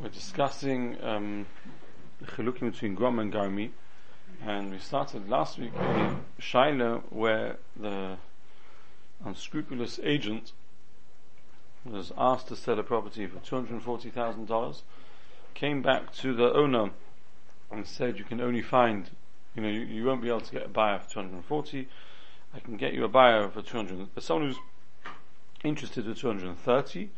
we're discussing um, the chilukim between Grom and Garmi, and we started last week a shaila where the unscrupulous agent was asked to sell a property for two hundred forty thousand dollars, came back to the owner and said, "You can only find, you know, you, you won't be able to get a buyer for two hundred forty. I can get you a buyer for two hundred. Someone who's interested in two hundred thirty.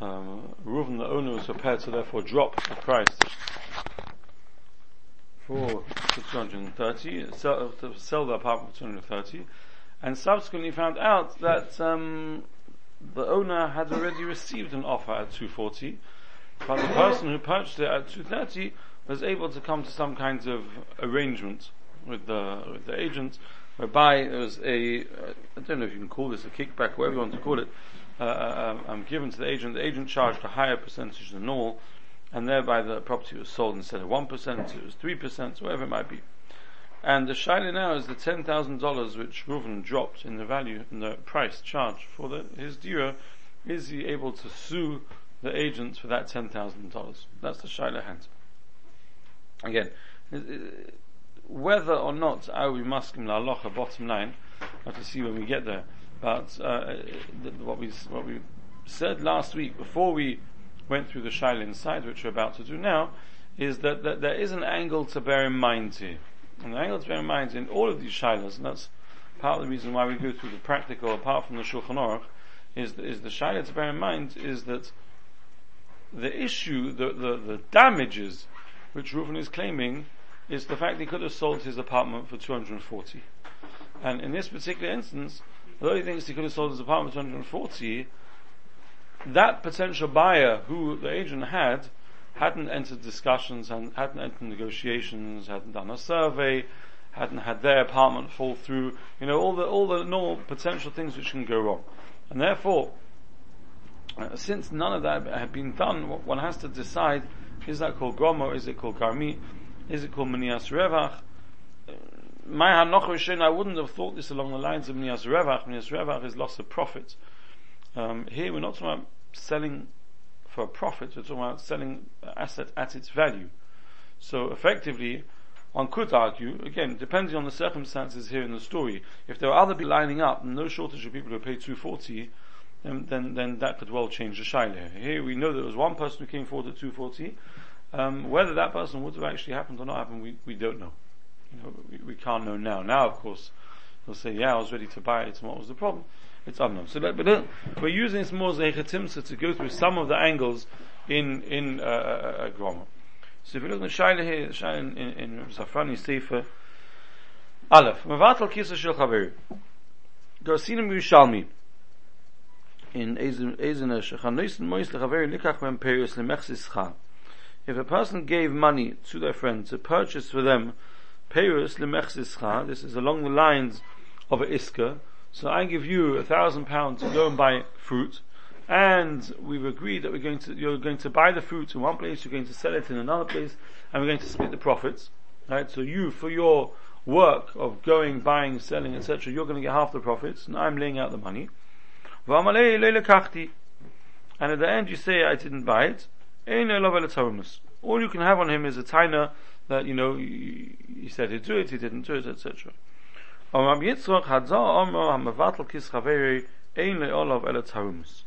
Um, Reuven, the owner, was prepared to therefore drop the price for 230, sell, to sell the apartment for 230, and subsequently found out that um, the owner had already received an offer at 240, but the person who purchased it at 230 was able to come to some kinds of arrangement with the with the agent, whereby there was a I don't know if you can call this a kickback, whatever you want to call it, uh, uh um, given to the agent. The agent charged a higher percentage than normal, and thereby the property was sold instead of one percent, it was three percent, whatever it might be. And the shaila now is the ten thousand dollars which Reuven dropped in the value, in the price charged for the, his dira. Is he able to sue the agent for that ten thousand dollars? That's the shaila hand. Again, whether or not I will be muskim la alocha, bottom line, I have to see when we get there. But uh, what we what we said last week before we went through the shaila inside, which we're about to do now, is that, that there is an angle to bear in mind here. And the angle to bear in mind in all of these shilas, and that's part of the reason why we go through the practical, apart from the Shulchan Aruch, is, is the shaila to bear in mind is that the issue, the, the, the damages which Reuven is claiming is the fact he could have sold his apartment for 240. And in this particular instance, although he thinks he could have sold his apartment for 240, that potential buyer who the agent had hadn't entered discussions and hadn't entered negotiations, hadn't done a survey, hadn't had their apartment fall through, you know, all the, all the normal potential things which can go wrong. And therefore, uh, since none of that had been done, one has to decide, is that called Gromo, is it called Garmi, is it called Manias Revach? My Hanoch I wouldn't have thought this along the lines of Nias Revach. Nias Revach is loss of profit. Um, here we're not talking about selling for a profit, we're talking about selling an asset at its value. So effectively, one could argue, again, depending on the circumstances here in the story, if there are other people lining up, no shortage of people who pay 240, then, then, then that could well change the shaila. Here we know there was one person who came forward at 240. Um, whether that person would have actually happened or not happened, we, we don't know. You know we, we can't know now. Now, of course, they'll say, yeah, I was ready to buy it, and what was the problem? it's unknown. So, but uh, we're using this more as a Zechatimsa to go through some of the angles in in uh, uh, uh groma. So if you look at Shaila here, Shaila in, in, in Safrani Sefer, Aleph, Mavatal Kisa Shel Chaveri, Garsinim Yerushalmi, in Ezina Shechanoisen Mois Lechaveri Likach Mem Perius Lemechsischa. If a person gave money to their friend to purchase for them Perius Lemechsischa, this is along the lines of a Iska, so I give you a thousand pounds to go and buy fruit, and we've agreed that we're going to, you're going to buy the fruit in one place, you're going to sell it in another place, and we're going to split the profits. Right? So you, for your work of going, buying, selling, etc., you're going to get half the profits, and I'm laying out the money. And at the end you say, I didn't buy it. All you can have on him is a taina that, you know, he said he'd do it, he didn't do it, etc. Um Rab Yitzchok so omer am mevatel kis chaveri ein le'olav ele tarumus.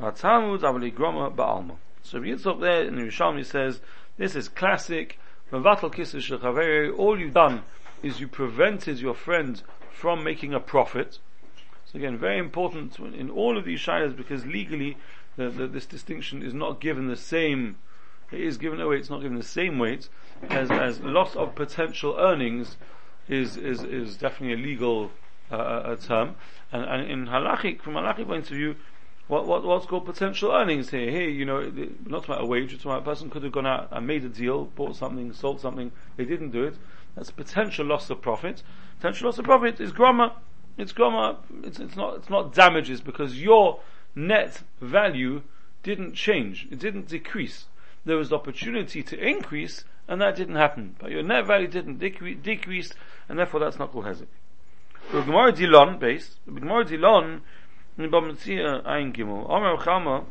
V'atzamud avli groma ba'alma. So Rab Yitzchok there in the Yerushalmi says, this is classic, mevatel kis chaveri, all you've done is you prevented your friend from making a profit. So again, very important in all of these shilas because legally the, the, this distinction is not given the same, it is given away, it's not given the same weight as, as loss of potential earnings is is is definitely a legal uh, a term, and, and in halachic from halachic point of view, what, what what's called potential earnings here? Here, you know, not about a wage. It's about a person could have gone out and made a deal, bought something, sold something. They didn't do it. That's potential loss of profit. Potential loss of profit is groma. It's groma. It's, it's not. It's not damages because your net value didn't change. It didn't decrease. There was opportunity to increase, and that didn't happen. But your net value didn't decre- decrease, and therefore that's not called hezek. So Gemara Dilon, base, Gemara Dilon, Ein Gimel, Omer Chama,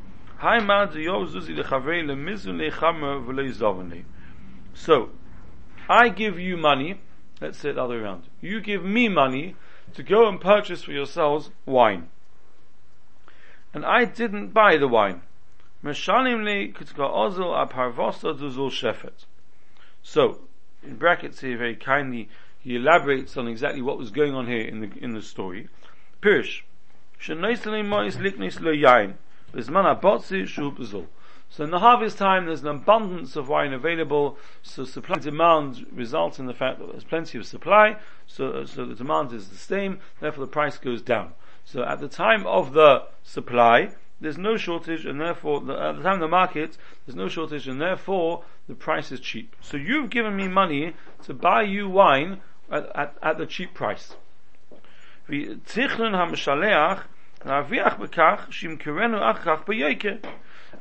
So, I give you money, let's say it the other way around. You give me money to go and purchase for yourselves wine. And I didn't buy the wine. So, in brackets here very kindly, he elaborates on exactly what was going on here in the, in the story. Pirish. So in the harvest time, there's an abundance of wine available. So supply and demand result in the fact that there's plenty of supply. So, uh, so the demand is the same. Therefore, the price goes down. So at the time of the supply, there's no shortage, and therefore, the, at the time of the market, there's no shortage, and therefore, the price is cheap. So you've given me money to buy you wine at, at, at the cheap price.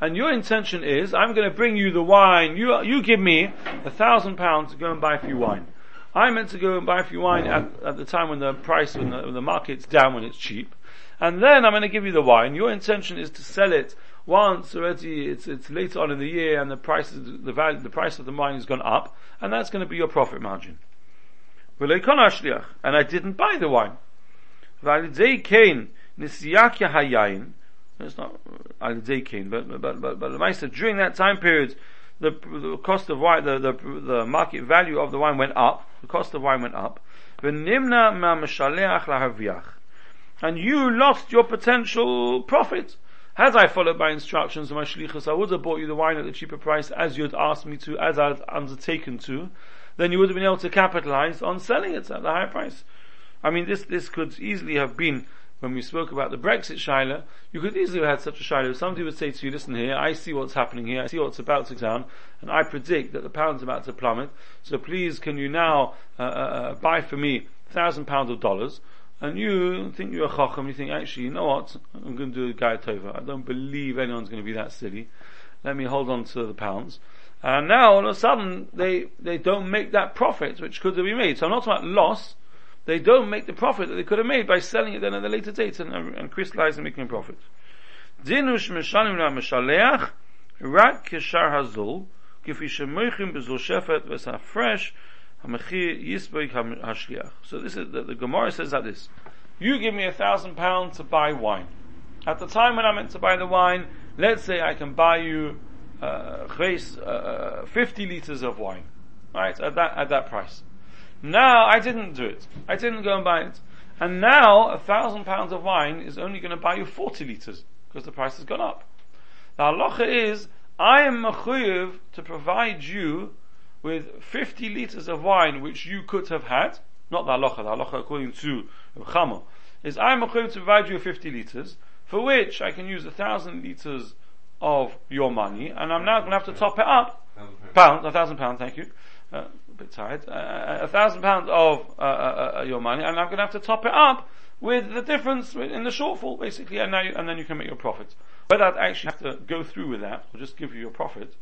And your intention is, I'm going to bring you the wine, you, you give me a thousand pounds to go and buy for you wine. I meant to go and buy for you wine at, at the time when the price, when the, when the market's down, when it's cheap. And then I'm going to give you the wine. Your intention is to sell it once already, it's, it's later on in the year and the price, the value, the price of the wine has gone up, and that's going to be your profit margin. And I didn't buy the wine. It's not al but but but during that time period, the the cost of wine, the, the the market value of the wine went up. The cost of wine went up. And you lost your potential profit. Had I followed my instructions of my shlichus, I would have bought you the wine at the cheaper price as you had asked me to, as I had undertaken to. Then you would have been able to capitalize on selling it at the higher price. I mean, this this could easily have been when we spoke about the Brexit Shiloh, you could easily have had such a Shiloh. Somebody would say to you, listen here, I see what's happening here, I see what's about to go down, and I predict that the pound's about to plummet, so please can you now uh, uh, uh buy for me thousand pounds of dollars, and you think you're a chacham, you think, actually, you know what, I'm going to do a guy over. I don't believe anyone's going to be that silly. Let me hold on to the pounds. And now, all of a sudden, they, they don't make that profit, which could have been made. So I'm not talking about loss, they don't make the profit that they could have made by selling it then at a later date and, and crystallizing making a profit. Rak keshar hazul kifi bezul shefet So this is, the, the Gemara says that this. You give me a thousand pounds to buy wine. At the time when I meant to buy the wine, let's say I can buy you uh, uh, 50 liters of wine. Right? At that, at that price. Now I didn't do it. I didn't go and buy it. And now a thousand pounds of wine is only going to buy you 40 litres because the price has gone up. The halacha is, I am mechuyev to provide you with 50 litres of wine which you could have had. Not the halacha, the halacha according to Chama, is I am mechuyev to provide you 50 litres for which I can use a thousand litres of your money and I'm now going to have to top it up. Pound, a thousand pounds, thank you. Uh, a bit tired, uh, a thousand pounds of uh, uh, uh, your money, and I'm going to have to top it up with the difference in the shortfall, basically, and now you, and then you can make your profit. Whether I'd actually have to go through with that or just give you your profit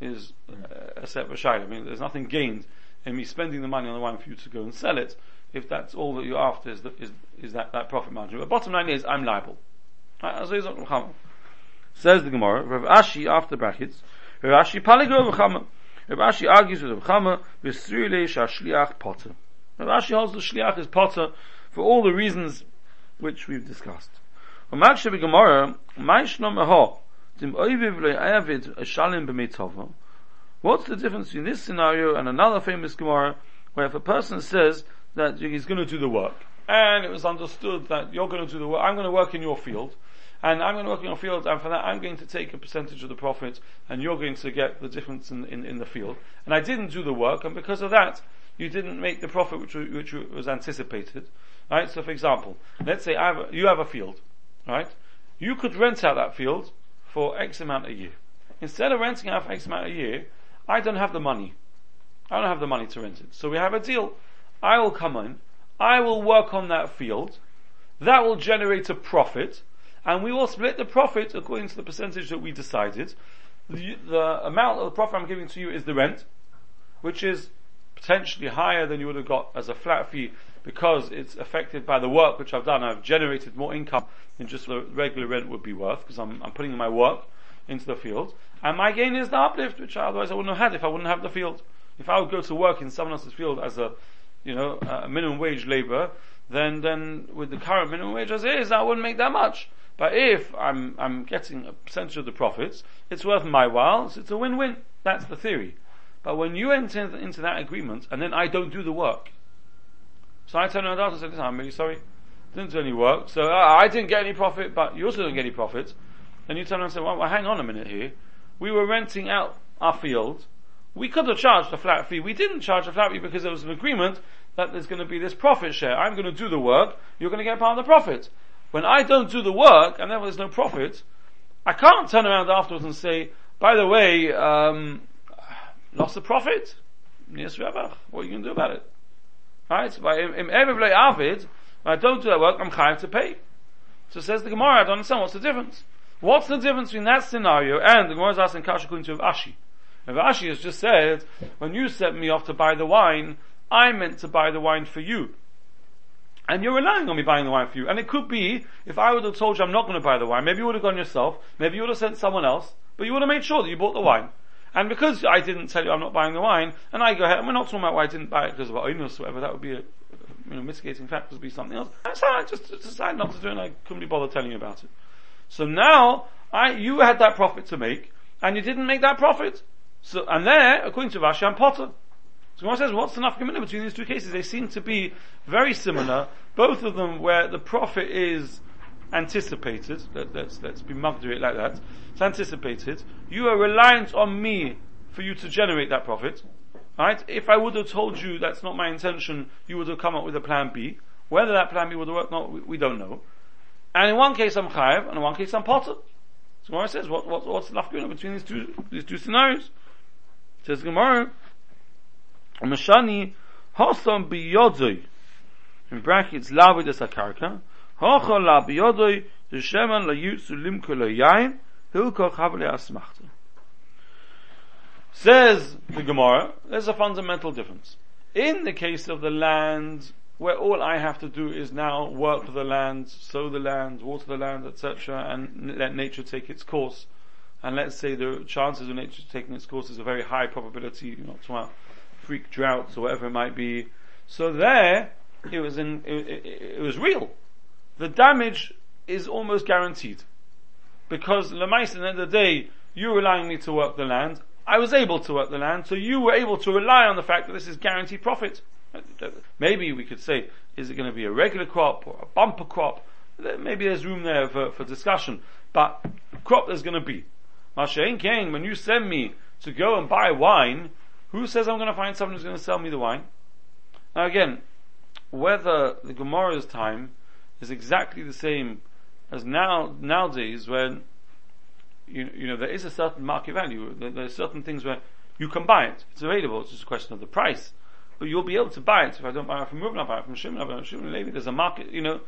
is uh, a separate shayla. I mean, there's nothing gained in me spending the money on the wine for you to go and sell it if that's all that you're after is, the, is, is that, that profit margin. But bottom line is, I'm liable. Says the Gemara, Rav Ashi after brackets, Rav Ashi Paligro Rav Ashi argues with Rav Chama, V'srile shashliach potter. Rav Ashi holds the shliach is potter for all the reasons which we've discussed. What's the difference between this scenario and another famous Gemara where if a person says that he's going to do the work and it was understood that you're going to do the work, I'm going to work in your field and I'm going to work in your field, and for that I'm going to take a percentage of the profit, and you're going to get the difference in, in, in the field. And I didn't do the work, and because of that, you didn't make the profit which, which was anticipated. Right? So for example, let's say have you have a field, right? You could rent out that field for X amount a year. Instead of renting out for X amount a year, I don't have the money. I don't have the money to rent it. So we have a deal. I will come in, I will work on that field, that will generate a profit, and we will split the profit according to the percentage that we decided. The, the amount of the profit I'm giving to you is the rent, which is potentially higher than you would have got as a flat fee because it's affected by the work which I've done. I've generated more income than just the regular rent would be worth because I'm, I'm putting my work into the field, and my gain is the uplift, which otherwise I wouldn't have had if I wouldn't have the field. If I would go to work in someone else's field as a, you know, a minimum wage labor, then, then with the current minimum wage as is, I wouldn't make that much. But if I'm, I'm getting a percentage of the profits, it's worth my while, so it's a win-win. That's the theory. But when you enter into that agreement, and then I don't do the work, so I turn around and say, listen, I'm really sorry, didn't do any work, so uh, I didn't get any profit, but you also didn't get any profit. Then you turn around and say, well, well, hang on a minute here. We were renting out our field. We could have charged a flat fee. We didn't charge a flat fee because there was an agreement that there's going to be this profit share. I'm going to do the work. You're going to get part of the profit. When I don't do the work and therefore there's no profit, I can't turn around afterwards and say, by the way, um, lost the profit. Yes, Rabbi. What are you going to do about it? Right? By every avid, when I don't do that work, I'm chayav to pay. So says the Gemara, I don't understand what's the difference. What's the difference between that scenario and the Gemara is asking Kasha according to Ashi? If Ashi has just said, when you sent me off to buy the wine, I meant to buy the wine for you. And you're relying on me buying the wine for you. And it could be, if I would have told you I'm not going to buy the wine, maybe you would have gone yourself, maybe you would have sent someone else, but you would have made sure that you bought the wine. And because I didn't tell you I'm not buying the wine, and I go ahead, and we're not talking about why I didn't buy it because of oinus or whatever, that would be a, you know, mitigating factor would be something else. So I just decided not to do it and I couldn't be bothered telling you about it. So now, I, you had that profit to make, and you didn't make that profit. So, and there, according to Rashi, I'm potter. So one says, what's the nafkamina between these two cases? They seem to be very similar, both of them where the profit is anticipated, let, us let's be mugder it like that, it's anticipated, you are reliant on me for you to generate that profit, right? If I would have told you that's not my intention, you would have come up with a plan B. Whether that plan B would have worked or not, we, we don't know. And in one case I'm chayav, and in one case I'm potter. So Gemara says, what, what, what's the nafkamina between these two, these two scenarios? It says Gemara, Mashani, Hosam biyodoi, in brackets, lavid es akarka, La biyodoi, the sheman la yutsu. Says the Gemara, there's a fundamental difference. In the case of the land, where all I have to do is now work the land, sow the land, water the land, etc., and let nature take its course. And let's say the chances of nature taking its course is a very high probability, you know, to freak droughts or whatever it might be. So there, it was in, it, it, it was real the damage is almost guaranteed. Because Lemais, at the end of the day, you were allowing me to work the land, I was able to work the land, so you were able to rely on the fact that this is guaranteed profit. Maybe we could say, is it going to be a regular crop or a bumper crop? Maybe there's room there for, for discussion. But crop there's going to be. Mashain King, when you send me to go and buy wine, who says I'm going to find someone who's going to sell me the wine? Now again, whether the Gemara's time is exactly the same as now nowadays when you, you know there is a certain market value. There, there, are certain things where you can buy it. It's available. It's just a question of the price. But you'll be able to buy it. If I don't buy it from Reuben, I buy it from Shimon, I buy it from Shimon Levi. There's a market. You know,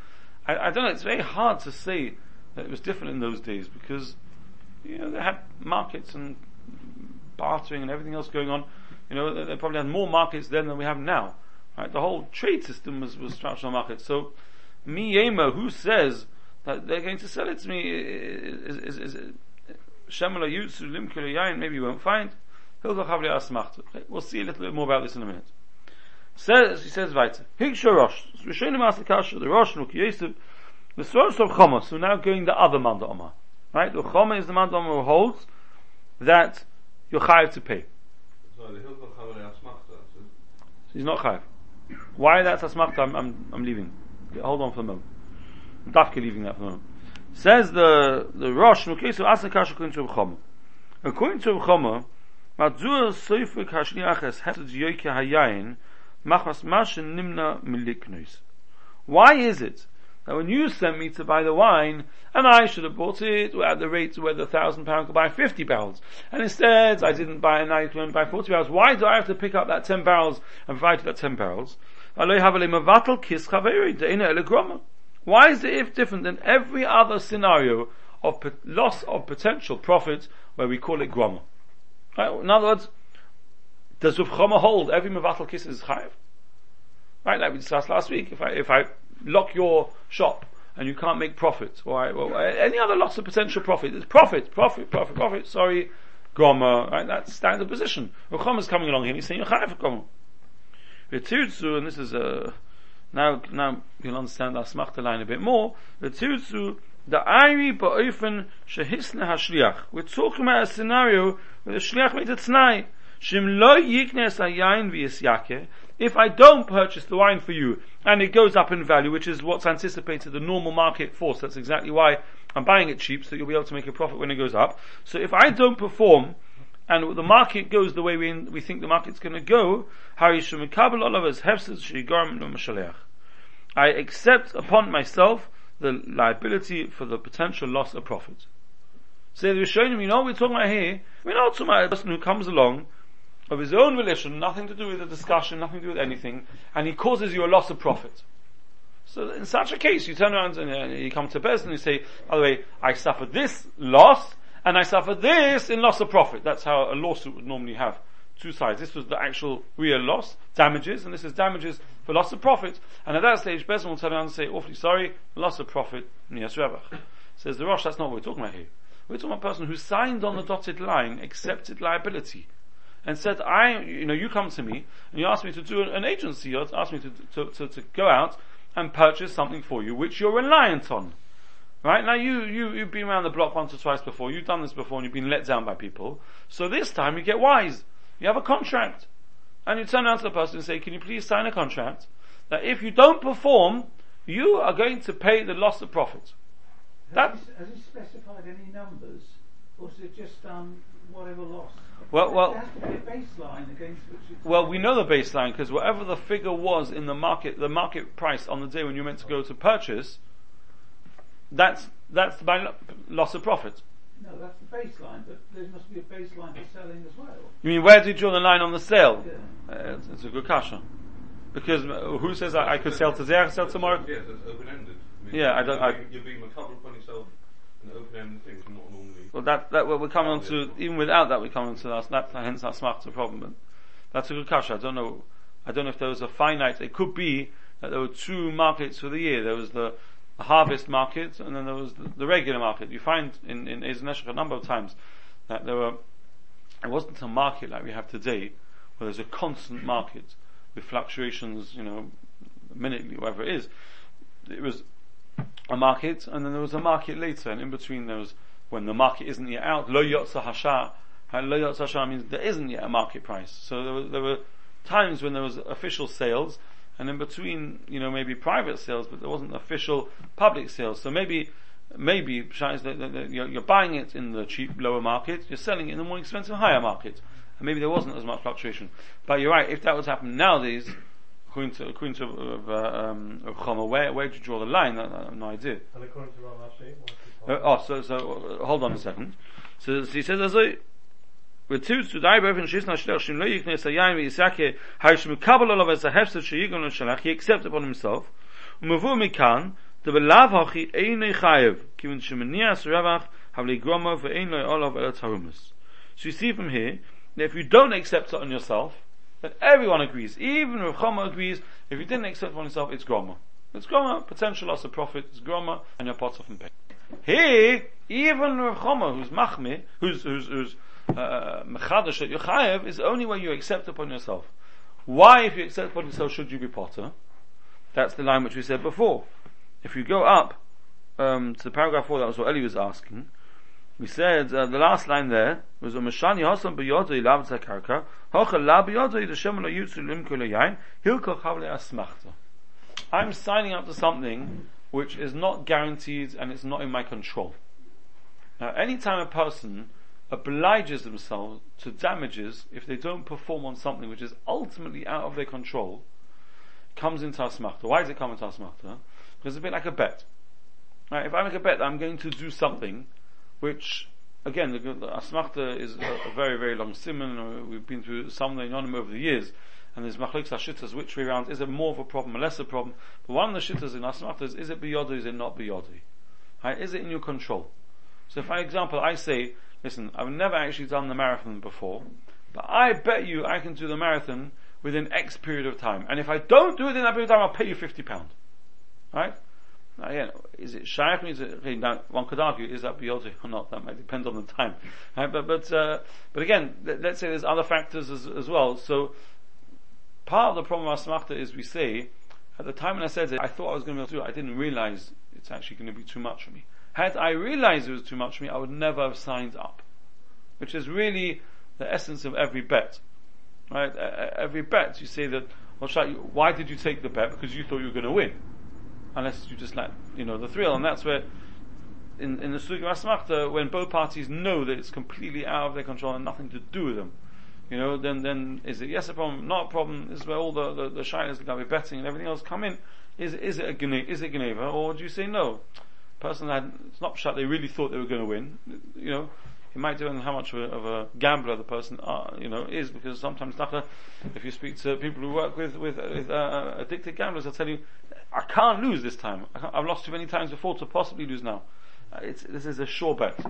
I, I don't know. It's very hard to say that it was different in those days because you know they had markets and bartering and everything else going on. You know, they, they probably had more markets then than we have now. Right? The whole trade system was was structural markets. So Mi Yema, who says that they're going to sell it to me, is, is, is, Yutsu Limkir Yain, maybe you won't find. We'll see a little bit more about this in a minute. Says, he says weiter. Hiksha Rosh. Rishonim ask the Kasha, the Rosh, Nuki Yosef, the source of Choma, so now going the other Manda Omar. Right? The Choma is the Manda Omar who holds that you're chayiv to pay. So he's not chayiv. Why that's asmachta, I'm, I'm, I'm leaving. Hold on for a moment. Dafke leaving that for a moment. Says the the Rosh Nukesu Asakash according to Chama. According to Chama, Madzur Seifik Hashniaches Hesed Yoike Hayayin Machas Mashin Nimna Miliknois. Why is it that when you sent me to buy the wine, and I should have bought it at the rate where the thousand pound could buy fifty barrels, and instead I didn't buy and I could only buy forty barrels. Why do I have to pick up that ten barrels and provide to that ten barrels? Why is the if different than every other scenario of loss of potential profit where we call it groma? Right? In other words, does Rav hold every mevatel kiss is chayiv? Right, like we discussed last week. If I if I lock your shop and you can't make profit, or, or any other loss of potential profit. It's profit, profit, profit, profit. Sorry, groma. Right? That's standard position. Rucham is coming along here. He's saying you're chayav groma. And this is a now now you'll understand the asmachta line a bit more. V'tirtzu the Iri ba'ofen shehisna hashliach. We're talking about a scenario where the shliach made a tnai. Shim lo yiknes hayayin v'yisyake. If I don't purchase the wine for you, and it goes up in value, which is what's anticipated the normal market force, that's exactly why I'm buying it cheap, so you'll be able to make a profit when it goes up. So if I don't perform, and the market goes the way we, we think the market's going to go, I accept upon myself the liability for the potential loss of profit. So they're showing Rishonim, you know we're talking about here? We're not talking about a person who comes along of his own volition, nothing to do with the discussion, nothing to do with anything, and he causes you a loss of profit. So in such a case, you turn around and uh, you come to Bez and you say, by the way, I suffered this loss, and I suffered this in loss of profit. That's how a lawsuit would normally have two sides. This was the actual real loss, damages, and this is damages for loss of profit. And at that stage, Bezin will turn around and say, awfully sorry, loss of profit, Nias Rebach. Says the Rosh, that's not what we're talking about here. We're talking about a person who signed on the dotted line, accepted liability, and said, I, you know, you come to me, and you ask me to do an agency, you ask me to, to, to, to go out and purchase something for you, which you're reliant on. Right? Now you, you, you've been around the block once or twice before, you've done this before and you've been let down by people. So this time you get wise. You have a contract. And you turn around to the person and say, can you please sign a contract that if you don't perform, you are going to pay the loss of profit. Has, he, has he specified any numbers, or is it just um, whatever loss? Well, well, there has to be a baseline against which well, we know the baseline because whatever the figure was in the market, the market price on the day when you're meant to go to purchase, that's that's by loss of profit. No, that's the baseline, but there must be a baseline for selling as well. You mean where do you draw the line on the sale? Yeah. Uh, it's, it's a good question. Because uh, who says I, I could sell today, I could sell tomorrow? Yes, it's open-ended. I mean, Yeah, I don't- You're I- being, you're being macabre upon yourself an open-ended thing, not normally. Well, that, that, well, we're coming on to, even without that, we're coming on to that, that hence that smart the problem, but that's a good question. I don't know, I don't know if there was a finite, it could be that there were two markets for the year. There was the, the harvest market, and then there was the, regular market. You find in, in Ezen a number of times that there were, it wasn't a market like we have today, where there's a constant market with fluctuations, you know, minutely, whatever it is. It was a market, and then there was a market later, and in between there was, when the market isn't yet out, lo yotza hasha, lo yotza means there isn't yet a market price. So there were, there were times when there was official sales, and in between, you know, maybe private sales, but there wasn't official public sales. So maybe, maybe, that, that, that you're, you're buying it in the cheap lower market, you're selling it in the more expensive higher market. And maybe there wasn't as much fluctuation. But you're right, if that was happening nowadays, according to, according to uh, um, Chama, where, where do you draw the line? I, I have no idea. And according to Rav Ashi, Uh, oh, so, so, uh, hold on a second. So, so he says, with two to die boven shisna shlech shim lo yiknes hayayin v'yisake harish mekabel olav as a hefset sheyigon l'shalach he accepts upon himself. Umavu mikan the belav hachi einay chayev kivin shemenias ravach have ligroma ve'ein lo olav el tarumas so you see from here that if you don't accept it on yourself then everyone agrees even Rav Chama agrees if you didn't accept it on yourself it's groma it's groma potential loss of profit it's groma and your pots and pay. Here even Rav Chama who's machme who's who's who's mechadash that you chayev is only when you accept upon yourself. Why, if you accept upon yourself, should you be potter? That's the line which we said before. If you go up um, to paragraph four, that was what Eli was asking. We said uh, the last line there was umashani hasam b'yodei lav zakarka hocha la b'yodei l'shem lo yutzu limko leyayin hilko chavle asmachta. I'm signing up to something which is not guaranteed and it's not in my control. Now, anytime a person obliges themselves to damages if they don't perform on something which is ultimately out of their control, comes into asmachta. Why does it come into asmachta? Because it's a bit like a bet. Right, if I make a bet I'm going to do something which, again, the, the asmachta is a, a, very, very long simon, we've been through some of the anonym over the years, and there's machlokes shittas which way around, is it more of a problem, a lesser problem? But one of the shittas in asmachta is, is it biyodi, is it not biyodi? Right, is it in your control? So for example, I say, listen, I've never actually done the marathon before, but I bet you I can do the marathon within X period of time. And if I don't do it in that period of time, I'll pay you fifty pound. Right? Now, again, is it shaykh? Is it, okay, now, one could argue, is that biyotih or not? That might depend on the time. Right? But, but, uh, but again, let, us say there's other factors as, as well. So, part of the problem of asmachta is we say, at the time when I said it, I thought I was going to be able to do it, I didn't realize it's actually going to be too much for me. Had I realized it was too much for me, I would never have signed up. Which is really the essence of every bet. Right? Every bet, you say that, well, why did you take the bet? Because you thought you were going to win unless you just like, you know, the thrill. And that's where, in, in the Sugi Asmachta, when both parties know that it's completely out of their control and nothing to do with them, you know, then, then is it yes a problem, not a problem? This is where all the, the, the shyness, the betting and everything else come in. Is, is it a is it Geneva, or do you say no? Person had, it's not shut, they really thought they were going to win, you know, it might depend on how much of a, of a gambler the person, uh, you know, is, because sometimes, if you speak to people who work with, with, with uh, addicted gamblers, they'll tell you, I can't lose this time. I have lost too many times before to possibly lose now. Uh, this is a sure bet.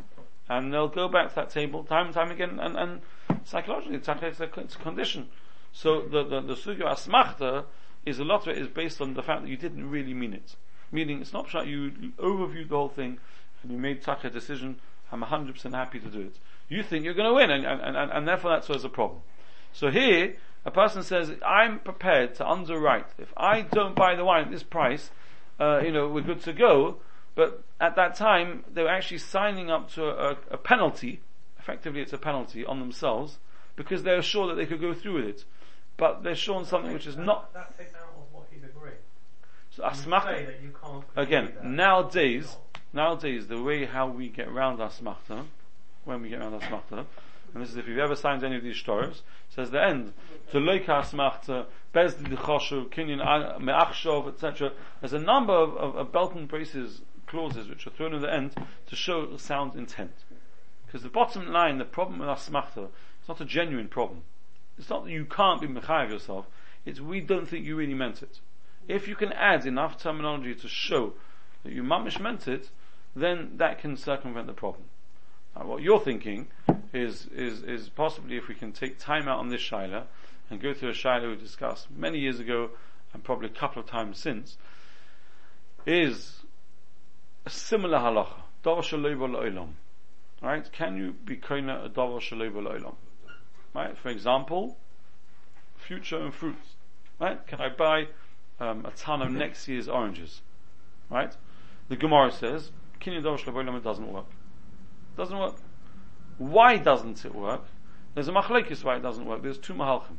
And they'll go back to that table time and time again, and, and psychologically, it's, a, it's a condition. So the, the, the asmachta is a lot of it is based on the fact that you didn't really mean it. Meaning, it's not that you, overviewed the whole thing, and you made such a decision, I'm 100% happy to do it. You think you're going to win, and, and, and, and therefore that's what's a problem. So here, a person says, I'm prepared to underwrite. If I don't buy the wine at this price, uh, you know, we're good to go. But at that time, they were actually signing up to a, a, penalty. Effectively, it's a penalty on themselves because they're sure that they could go through with it. But they're shown something which is that, not. That takes out of what he's agreeing. So asmachta. Again, nowadays, nowadays the way how we get around asmachta, when we get around asmachta, and this is if you've ever signed any of these stories, says the end. To loikas machta, bezdi dechoshu, kinyan me'achshov, etc. There's a number of, of, of belt and braces clauses which are thrown in the end to show sound intent. Because the bottom line, the problem with asmachta, it's not a genuine problem. It's not that you can't be mechayiv yourself, it's we don't think you really meant it. If you can add enough terminology to show that you mamish meant it, then that can circumvent the problem. Now, what you're thinking is, is, is possibly if we can take time out on this shaila and go through a shaila we discussed many years ago and probably a couple of times since, is a similar halacha. Davar olam, Right? Can you be koina a davar shaloi Right? For example, future and fruits. Right? Can I buy um, a ton of next year's oranges? Right? The Gemara says, kinyan it doesn't work. Doesn't work. Why doesn't it work? There's a machlekes why it doesn't work. There's two mahalchim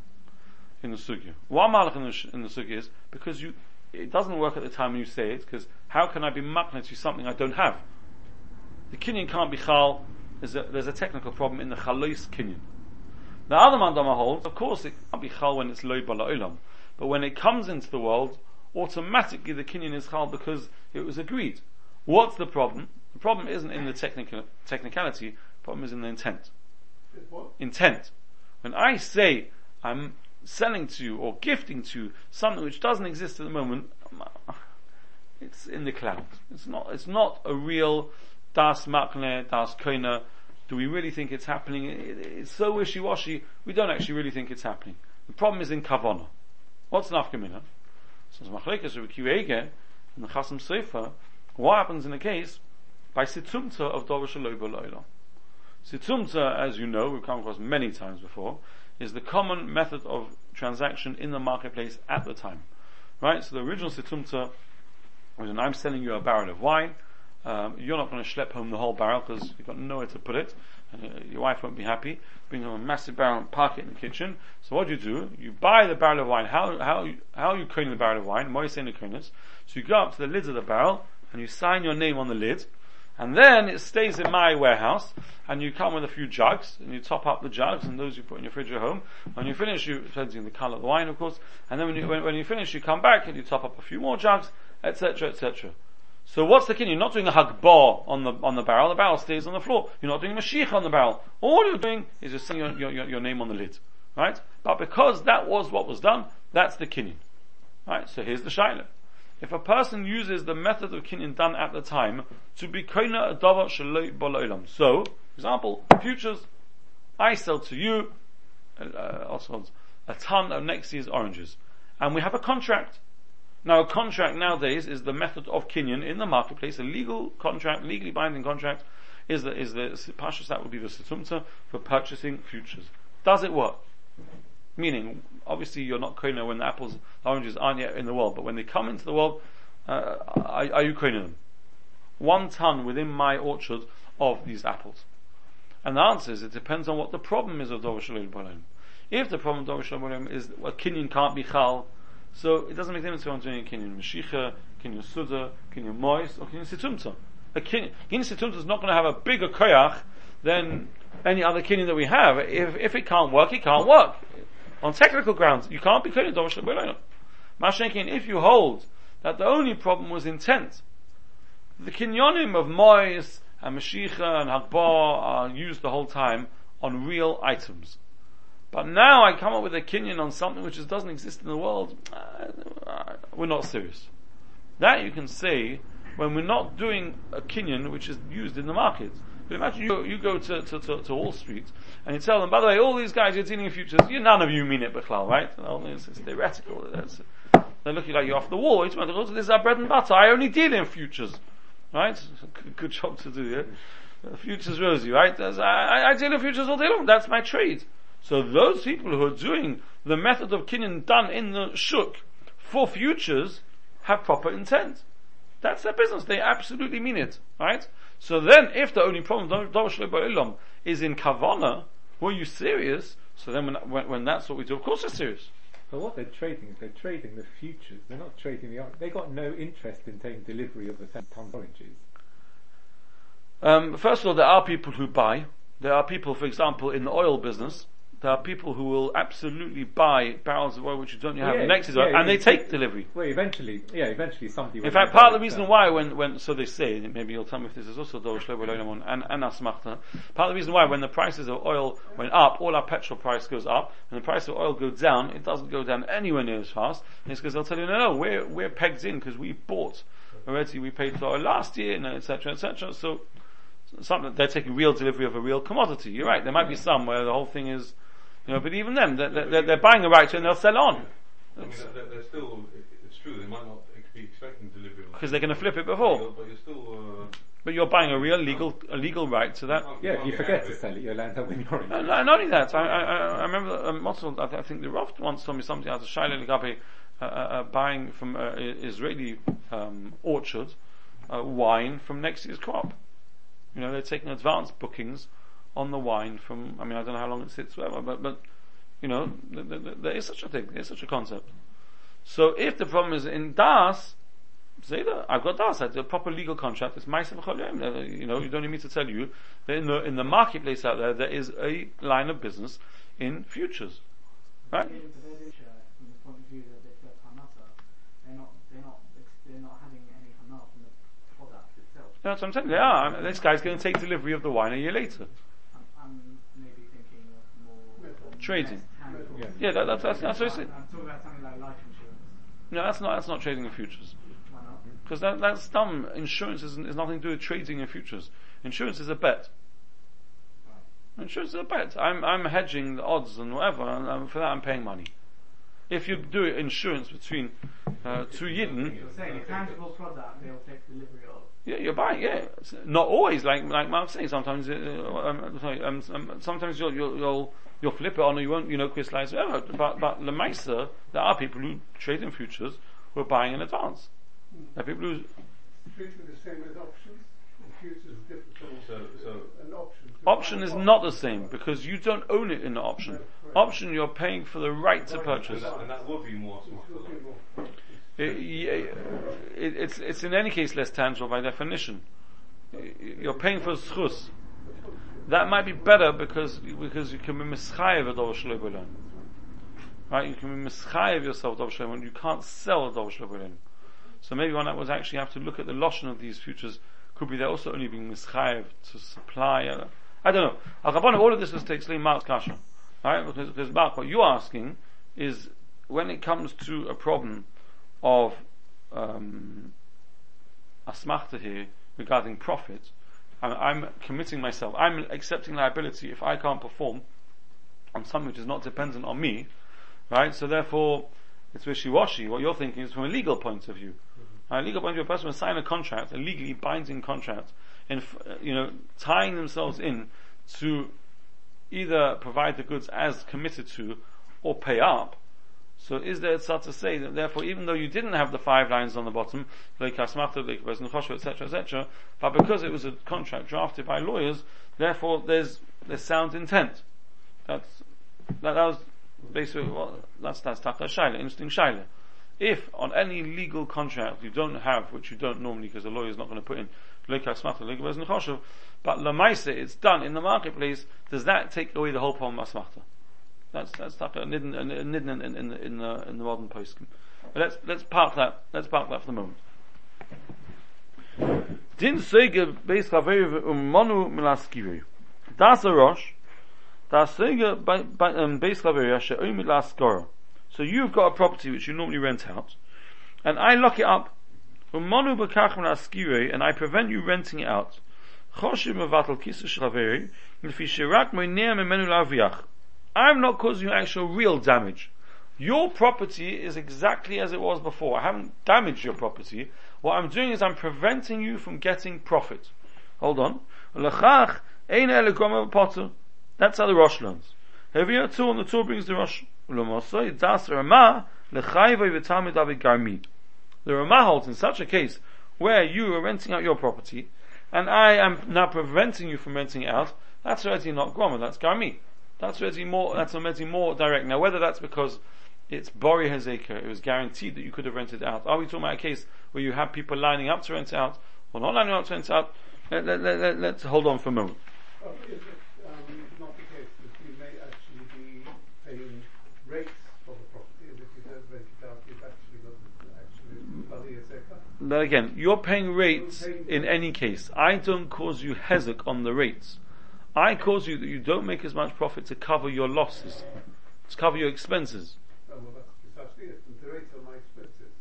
in the sugya. One mahalch in the, the sugya is because you, it doesn't work at the time when you say it, because how can I be makna to something I don't have? The kinyan can't be chal. There's a, there's a technical problem in the chalois kinyan. The other mandama holds, of course, it can't be chal when it's loy olam, but when it comes into the world, automatically the kinyan is chal because it was agreed. What's the problem? The problem isn't in the technical, technicality, the problem is in the intent. What? Intent. When I say I'm selling to you or gifting to you something which doesn't exist at the moment, it's in the cloud. It's not, it's not a real das makne, das koina. Do we really think it's happening? It, it's so wishy-washy, we don't actually really think it's happening. The problem is in kavana. What's nafkamina? So it's machlekes Rabbi Akiva Eiger in the Chasam Sofer, what happens in a case by situmta of Dover Shaloi B'Loila. Situmta, as you know, we've come across many times before, is the common method of transaction in the marketplace at the time. Right? So the original situmta was when I'm selling you a barrel of wine, um, you're not going to schlep home the whole barrel because you've got nowhere to put it. Uh, your wife won't be happy. Bring home a massive barrel and park it in the kitchen. So what do you do? You buy the barrel of wine. How how how are you cleaning the barrel of wine? You saying the So you go up to the lids of the barrel and you sign your name on the lid and then it stays in my warehouse, and you come with a few jugs, and you top up the jugs, and those you put in your fridge at home. When you finish, you, depends on the colour of the wine, of course, and then when you, when, when you finish, you come back, and you top up a few more jugs, etc., etc. So what's the kin? You're not doing a hagbar on the, on the barrel, the barrel stays on the floor. You're not doing mashiach on the barrel. All you're doing is just saying your, your, your, name on the lid. Right? But because that was what was done, that's the kinyan. Right? So here's the shayla if a person uses the method of kinyan done at the time to be koina adava shaloi baloilam. So, example, futures, I sell to you, uh, also a ton of next year's oranges. And we have a contract. Now, a contract nowadays is the method of kinyan in the marketplace. A legal contract, legally binding contract, is the is the pashas that would be the situmta for purchasing futures. Does it work? Meaning, obviously, you're not koina when the apples, the oranges aren't yet in the world, but when they come into the world, uh, are, are you koina them? One ton within my orchard of these apples. And the answer is, it depends on what the problem is of Dovish If the problem of Dovish is a kinyan can't be chal, so it doesn't make any difference if I'm doing a kinyan Mashiach, kinyan Suda, kinyan Mois, or kinyan Situmta. A kinyan, Situmta is not going to have a bigger koyach than any other kinyan that we have. If, if it can't work, it can't work. On technical grounds, you can't be kinyan Dovish Mashenkin, if you hold that the only problem was intent, the kinyonim of Mois and Mashiach and Hagbar are used the whole time on real items. But now I come up with a kinyan on something which doesn't exist in the world. Uh, we're not serious. That you can say when we're not doing a kinyan which is used in the market. But imagine you, you go to, to, to, to, Wall Street and you tell them, by the way, all these guys you're dealing in futures, you, none of you mean it, Bichlal, right? It's, it's theoretical. It's, they're looking like you're off the wall. This is our bread and butter. I only deal in futures. Right? Good job to do, yeah? Futures rosy, right? I, I deal in futures all day long. That's my trade. So those people who are doing the method of kinyan done in the shuk for futures have proper intent. That's their business. They absolutely mean it, right? So then, if the only problem is in kavana, were you serious? So then, when, when, when, that's what we do, of course, it's serious. But what they're trading is they're trading the futures. They're not trading the. They got no interest in taking delivery of the ten ton oranges. Um, first of all, there are people who buy. There are people, for example, in the oil business there are people who will absolutely buy barrels of oil which you don't have yeah, next yeah, and they take delivery. Well, eventually, yeah, eventually somebody. Will In fact, part of the reason why, when, when so they say, maybe you'll tell me if this is also Dorish and and Asmachta. Part of the reason why, when the prices of oil went up, all our petrol price goes up, and the price of oil goes down, it doesn't go down anywhere near as fast. And It's because they'll tell you, no, no, we're we're pegged in because we bought already, we paid for oil last year, and etc. etc. So. Something they're taking real delivery of a real commodity. You're right. There might be some where the whole thing is you know, but even then, they're, they're, they're buying the right to and they'll sell on. I mean, they're, they're, still, it's true, they might not be expecting delivery. Because they're going to flip it before. But you're still, uh, but you're buying a real legal, a legal right to that. Yeah, if you forget to sell it, you'll end up with your no, no, not only that, I, I, I remember, also, I, think the Rav once told me something as a Shaila Ligabi, uh, uh, uh, buying from uh, Israeli um, orchard uh, wine from next year's crop. You know, they're taking advanced bookings on the wine from, I mean, I don't know how long it sits, whatever, but, but, you know, th- th- th- there is such a thing, there is such a concept. So if the problem is in Das, say that, I've got Das, have a proper legal contract, it's my uh, you know, you don't need me to tell you that in the, in the marketplace out there, there is a line of business in futures. Right? That's what I'm saying. They are. This guy's going to take delivery of the wine a year later. Trading. Yeah, yeah that, that's, that's, that's what I said. I'm talking about something like life insurance. No, that's not, that's not trading in futures. Because that, that's dumb. Insurance is, is nothing to do with trading in futures. Insurance is a bet. Insurance is a bet. I'm, I'm hedging the odds and whatever, and um, for that I'm paying money. If you do insurance between uh, two Yidden. You're saying a tangible product they'll take delivery of. Yeah, you're buying. Yeah, it's not always like like Mark saying. Sometimes, uh, um, sorry, um, um, sometimes you'll, you'll, you'll you'll flip it on, or you won't, you know, crystallize it out. But the Lemaisa, there are people who trade in futures who are buying in advance. There are people who. Treating the same as options. Option. Option is not the same because you don't own it in the option. Option, you're paying for the right to purchase. And that, would be more. It, it, it's, it's in any case less tangible by definition. You're paying for schus. That might be better because, because you can be mischayev a dov Right? You can be mischayev yourself dov You can't sell a dov So maybe one that was actually have to look at the lotion of these futures. Could be they're also only being mischayev to supply. Uh, I don't know. Al all of this is takes Mark's kasha. Right? Because, because Mark, what you're asking is when it comes to a problem of um, asmachta here regarding profit, I'm, I'm committing myself, I'm accepting liability if I can't perform on something which is not dependent on me, right? So therefore, it's wishy-washy. What you're thinking is from a legal point of view. A legal view, a person will sign a contract, a legally binding contract, and uh, you know, tying themselves in to either provide the goods as committed to, or pay up. So is there such to say that therefore, even though you didn't have the five lines on the bottom, like like etc., etc., but because it was a contract drafted by lawyers, therefore there's there's sound intent. That's that, that was basically well, that's that's taka shaila, interesting shaila. If on any legal contract you don't have, which you don't normally because the lawyer is not going to put in but lamaisa it's done in the marketplace, does that take away the whole problem of asmachta? That's that's taka nidden in, in, in, the in the modern post. But let's let's park that let's park that for the moment. Din sege beis chaveri um monu milaskiri. Das a rosh. Das sege beis chaveri asher um milaskora. So you've got a property which you normally rent out, and I lock it up, and I prevent you renting it out. I'm not causing you actual real damage. Your property is exactly as it was before. I haven't damaged your property. What I'm doing is I'm preventing you from getting profit. Hold on. That's how the Rosh learns. Here two on the two brings the Rosh. The Ramah holds in such a case where you are renting out your property and I am now preventing you from renting out, that's already not Groma, that's Garmi. That's already more, that's already more direct. Now whether that's because it's Bori Hezekah, it was guaranteed that you could have rented out. Are we talking about a case where you have people lining up to rent out or not lining up to rent out? Let, let, let, let's hold on for a moment. Um, Oh, is it um, not the case that you may actually be paying rates for the property, and if you don't rent it out, you've actually got actually Bali Ezekah? Now again, you're paying rates in any case. I don't cause you hezek on the rates. I cause you that you don't make as much profit to cover your losses, to cover your expenses. Oh, well, precisely it. The rates are my expenses.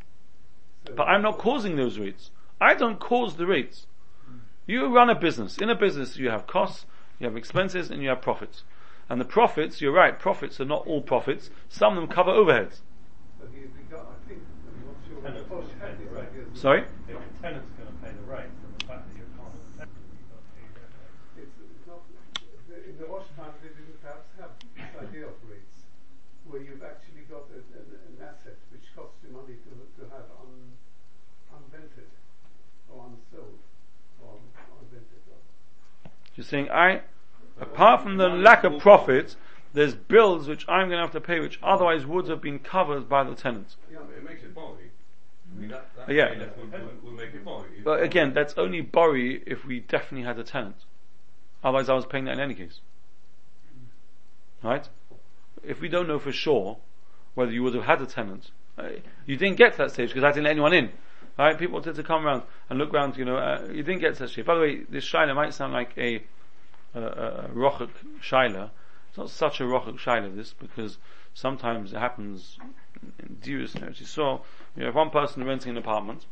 So But I'm not causing those rates. I don't cause the rates. Hmm. You run a business. In a business you have costs, you have expenses, and you have profits. And the profits, you're right, profits are not all profits. Some of them cover overheads. But he, he got, I think, I mean, what's your Tenants Posh will had pay this the rent. idea as Sorry? If the tenant's going to pay the rate, and the fact that you're part of the tenant, you've got to pay your rent. It's, it's not, the, in the Rosh time they didn't perhaps have this idea of rates, where you've actually got a, an, an asset which costs you money to, to have un, unvented, or unsold, or unvented. You're saying I, apart from the lack of profit, there's bills which I'm going to have to pay, which otherwise would have been covered by the tenant. Yeah, but it makes it Bori. I mean, that, that Yeah. will, will make it. But again, that's only Bori if we definitely had a tenant. Otherwise I was paying that in any case. Right? If we don't know for sure whether you would have had a tenant, uh, you didn't get to that stage because I didn't let anyone in. Right? People wanted to come around and look around, you know, uh, you didn't get to that stage. By the way, this Shaila might sound like a, a, a Shaila. It's not such a Rochuk Shaila this because sometimes it happens in and you saw, you have one person renting an apartment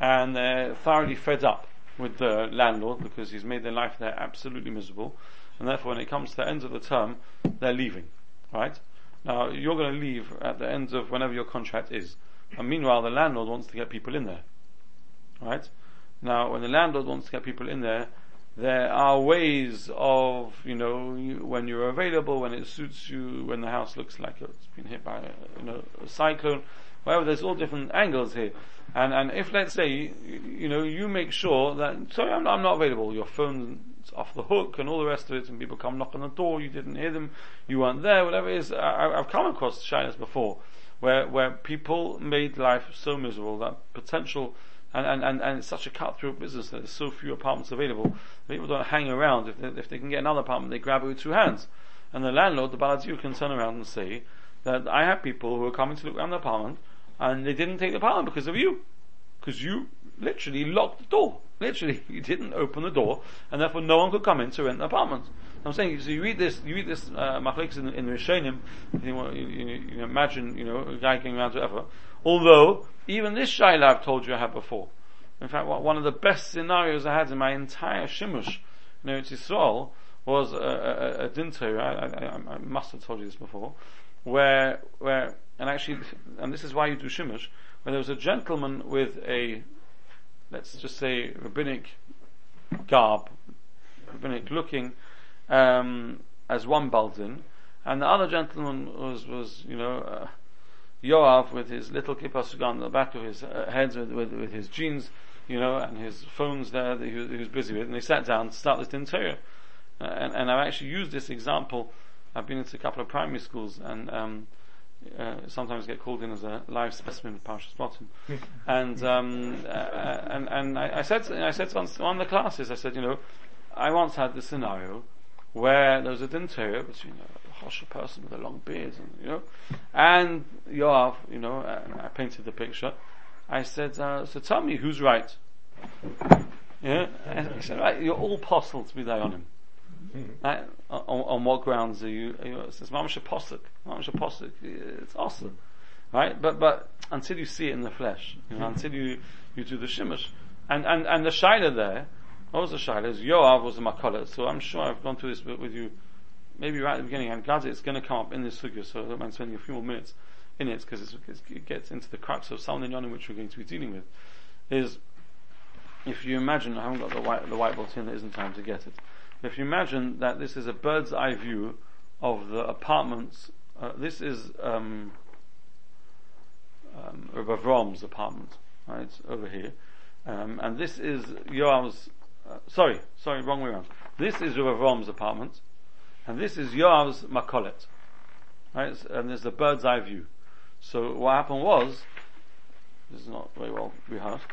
and they're thoroughly fed up with the landlord because he's made their life there absolutely miserable, and therefore when it comes to the end of the term, they're leaving. Right? Now you're going to leave at the end of whenever your contract is, and meanwhile the landlord wants to get people in there. Right? Now when the landlord wants to get people in there, there are ways of, you know, when you're available, when it suits you, when the house looks like it's been hit by you know, a cyclone, whatever, there's all different angles here. And, and if let's say, you, know, you make sure that, sorry, I'm not, I'm not available, your phone's off the hook and all the rest of it, and people come knock on the door, you didn't hear them, you weren't there, whatever it is, I, I've come across shyness before, where, where people made life so miserable that potential and, and, and, and it's such a cutthroat business that there's so few apartments available. People don't hang around. If they, if they can get another apartment, they grab it with two hands. And the landlord, the Baladiu, can turn around and say that I have people who are coming to look around the apartment and they didn't take the apartment because of you. Because you literally locked the door. Literally, you didn't open the door and therefore no one could come in to rent the apartment. I'm saying, so you read this, you read this, uh, in, in Rishonim, you, you, you, imagine, you know, a guy going around to whatever. Although, even this Shaila I've told you I had before. In fact, one of the best scenarios I had in my entire Shimush, you know, Yisrael, was a, a, a I, I, I must have told you this before, where, where and actually, and this is why you do shimush, where there was a gentleman with a, let's just say, rabbinic garb, rabbinic looking, um, as one Baldin, and the other gentleman was, was, you know, uh, Yoav with his little kippah on the back of his uh, head with, with, with, his jeans, you know, and his phones there that he was, he was busy with, and they sat down to start this interior. Uh, and, and I've actually used this example. I've been into a couple of primary schools, and um, uh, sometimes get called in as a live specimen of Parshas Bottom. and um, uh, and and I, I said to, I said to one of the classes, I said, you know, I once had this scenario where there was a interior between a hosher person with a long beard, and you know, and Yoav, you know, and I painted the picture. I said, uh, so tell me who's right. Yeah, and he said, right, you're all possible to be there on him. Right? On, on, what grounds are you? Are you it says mamash mamash. It's awesome, right? But but until you see it in the flesh, you know, until you you do the shimush, and and and the shaila there, what was the shaila? Is Yoav was a makolet. So I'm sure I've gone through this with you, maybe right at the beginning. And Gaza, it's going to come up in this sugya, so I don't mind spending a few more minutes in it because it gets into the crux of the yonim which we're going to be dealing with. Is if you imagine, I haven't got the white the whiteboard here, there isn't time to get it. If you imagine that this is a bird's eye view of the apartments, uh, this is um, um, apartment, right, over here. Um, and this is Yoav's, uh, sorry, sorry, wrong way around. This is Rabbi Vrom's apartment, and this is Yoav's makolet, right, and there's a bird's eye view. So what happened was, this is not very well rehearsed,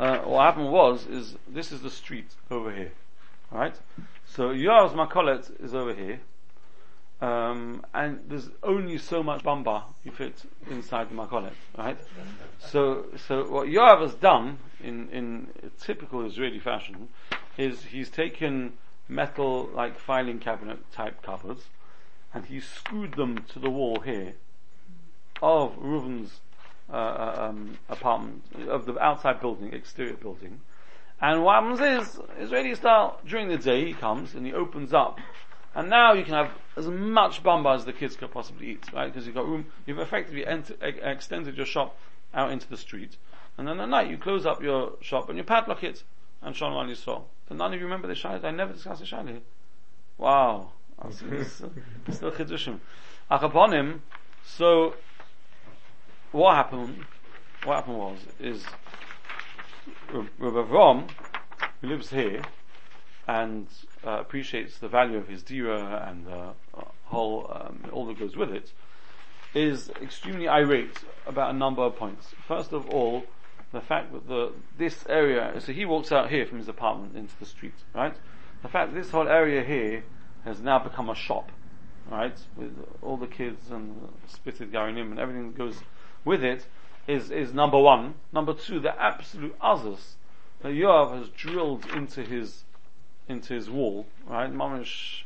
uh, what happened was, is this is the street over here, right? So Yoav's Makolet is over here, um, and there's only so much bamba you fit inside the Makolet, right? So, so what Yoav has done in, in typical Israeli fashion is he's taken metal like filing cabinet type cupboards and he screwed them to the wall here of Reuven's uh, uh um, apartment, of the outside building, exterior building, and what happens is, Israeli style, during the day he comes and he opens up. And now you can have as much bamba as the kids could possibly eat, right? Because you've got room, you've effectively ent- extended your shop out into the street. And then at night you close up your shop and you padlock it and Shalom Al Yisrael. So none of you remember the Shai? I never discussed the Shai Wow. Still Chidushim. Achaponim, so what happened, what happened was, is Rabbi Avram, who lives here and uh, appreciates the value of his dira and the uh, whole um, all that goes with it, is extremely irate about a number of points. First of all, the fact that the this area, so he walks out here from his apartment into the street, right? The fact that this whole area here has now become a shop, right, with all the kids and spitted going in and everything that goes with it, is, is number one. Number two, the absolute others that Yoav has drilled into his, into his wall, right? Mamish,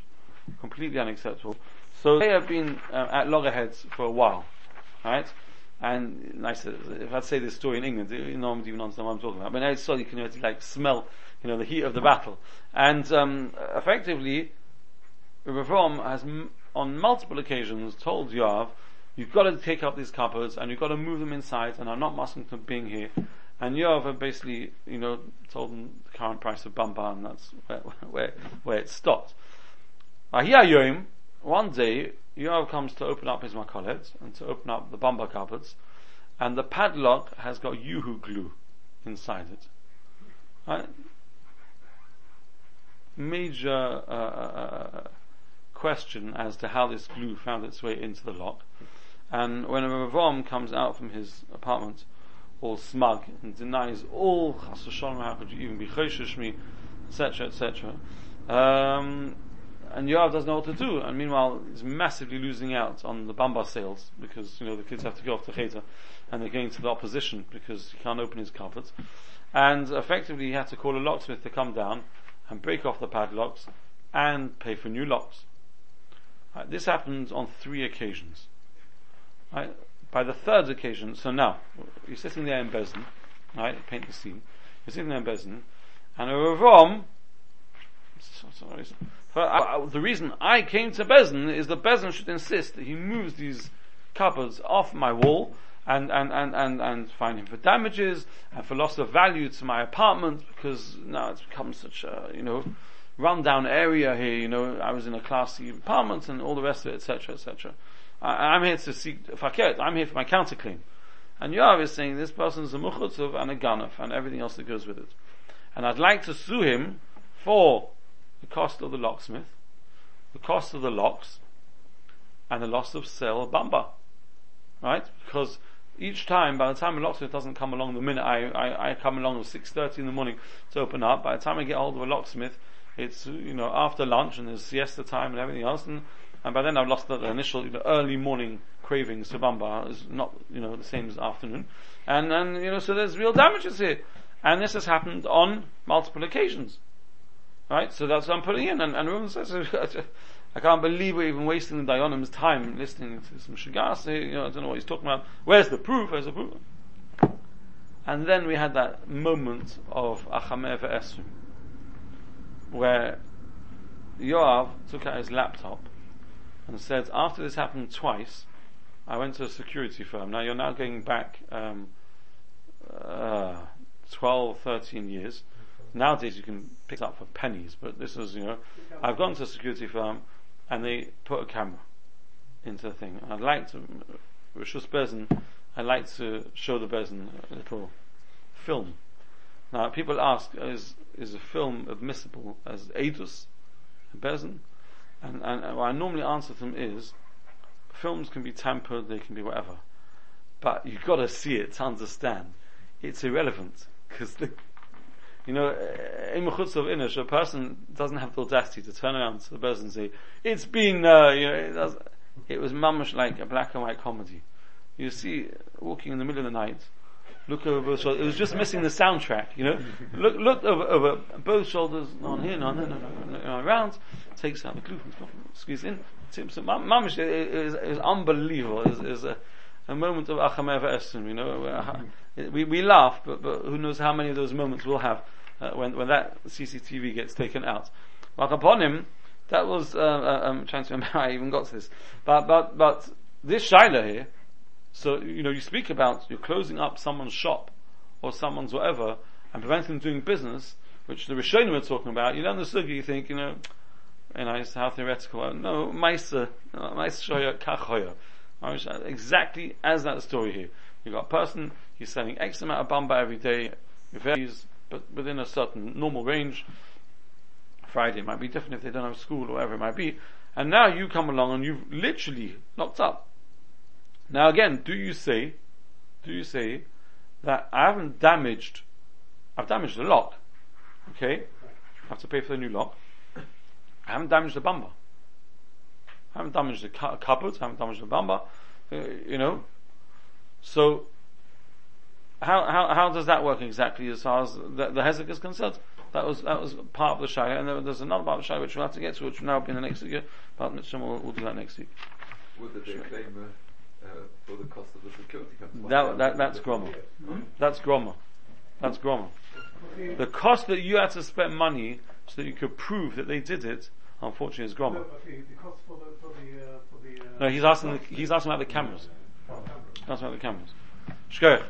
completely unacceptable. So they have been uh, at loggerheads for a while, right? And nice, if I'd say this story in England, you know, even understand what I'm talking about. But now it's you can like smell, you know, the heat of the battle. And um, effectively, Reform has m- on multiple occasions told Yoav, You've got to take up these cupboards and you've got to move them inside and I'm not asking them being here. And Yoav basically, you know, told them the current price of bamba and that's where, where, where it stopped. Ahiyah one day, Yoav comes to open up his makolet and to open up the bamba cupboards and the padlock has got UHU glue inside it. Right? Major uh, uh, uh question as to how this glue found its way into the lock. And when a Ravam comes out from his apartment, all smug and denies all how could you even be choshesh me, etc., etc. Um, and Yoav doesn't know what to do, and meanwhile he's massively losing out on the bamba sales because you know the kids have to go off to Cheta, and they're going to the opposition because he can't open his cupboards, and effectively he had to call a locksmith to come down and break off the padlocks and pay for new locks. Right, this happens on three occasions. Right? By the third occasion, so now, you're sitting there in Bezin, right? Paint the scene. You're sitting there in Bezin, and a Ravom, the reason I came to Bezin is that Bezin should insist that he moves these cupboards off my wall and, and, and, and, and fine him for damages and for loss of value to my apartment because now it's become such a, you know, rundown area here, you know, I was in a classy apartment and all the rest of it, etc., etc. I'm here to seek faket, I'm here for my counterclaim. And Yoav is saying this person is a muchutzav and a ganaf and everything else that goes with it. And I'd like to sue him for the cost of the locksmith, the cost of the locks, and the loss of sale bamba. Right? Because each time, by the time a locksmith doesn't come along the minute I, I, I come along at 6.30 in the morning to open up, by the time I get hold of a locksmith, it's, you know, after lunch and there's siesta time and everything else, and, and by then I've lost the, initial, you know, early morning cravings to bamba is not, you know, the same as afternoon. And, and, you know, so there's real damages here. And this has happened on multiple occasions. Right? So that's what I'm putting in. And, and says, I can't believe we're even wasting the Dayanim's time listening to some Shagas. You know, I don't know what he's talking about. Where's the proof? Where's the proof? And then we had that moment of Achamer Esrim, where Yoav took out his laptop and said, after this happened twice, I went to a security firm. Now you're now going back um, uh, 12, 13 years. Nowadays you can pick it up for pennies, but this was, you know, I've gone to a security firm and they put a camera into the thing. I'd like to, Rishus Bezin, I'd like to show the Bezin a little film. Now people ask, is, is a film admissible as Edus, Bezin? And, and, and I normally answer them is, films can be tampered, they can be whatever. But you've got to see it to understand. It's irrelevant. Because the, you know, in Mechutz of Inish, a person doesn't have the audacity to turn around to the person and say, it's been, uh, you know, it, does, it was mamish like a black and white comedy. You see, walking in the middle of the night, look over both shoulders. It was just missing the soundtrack, you know. Look, look over, over both shoulders, on here, on there, no, around, takes out the glue, squeeze in, tips it. Mamish is, is unbelievable. Is, is a, a moment of achamer v'esrim, you know. We, we laugh, but, but who knows how many of those moments we'll have uh, when, when that CCTV gets taken out. Like upon him, that was, uh, uh, I'm trying to remember how I even got to this. But, but, but this Shaila here, so, you know, you speak about you're closing up someone's shop or someone's whatever and preventing them doing business, which the Rishonim are talking about, you learn the sugi, you think, you know, you know, it's how theoretical. No, Maisa, Maisa Shoya Kachoya. Exactly as that story here. You've got a person, he's selling X amount of bamba every day, but within a certain normal range. Friday might be different if they don't have school or whatever it might be. And now you come along and you've literally locked up. Now again, do you say, do you say that I haven't damaged, I've damaged the lock, okay? I have to pay for the new lock. I haven't damaged the bamba. I haven't damaged the cu- cupboards, I haven't damaged the bamba, uh, you know. So, how, how, how does that work exactly as far as the, the Hezek is concerned? That was, that was part of the Shaya, and there, there's another part of the Shaya which we'll have to get to, which will now be in the next week, but Mitchell will, will do that next week. Would they Sure. claim uh, uh, for the cost of the security company? That, that, that's Groma. That's Groma. That's Groma. The cost that you had to spend money so that you could prove that they did it, unfortunately, is No, Groma. but the, the cost for the for the uh, for the. Uh, No, he's asking, the, he's asking about the cameras. He's asking about the cameras. Shkoyach.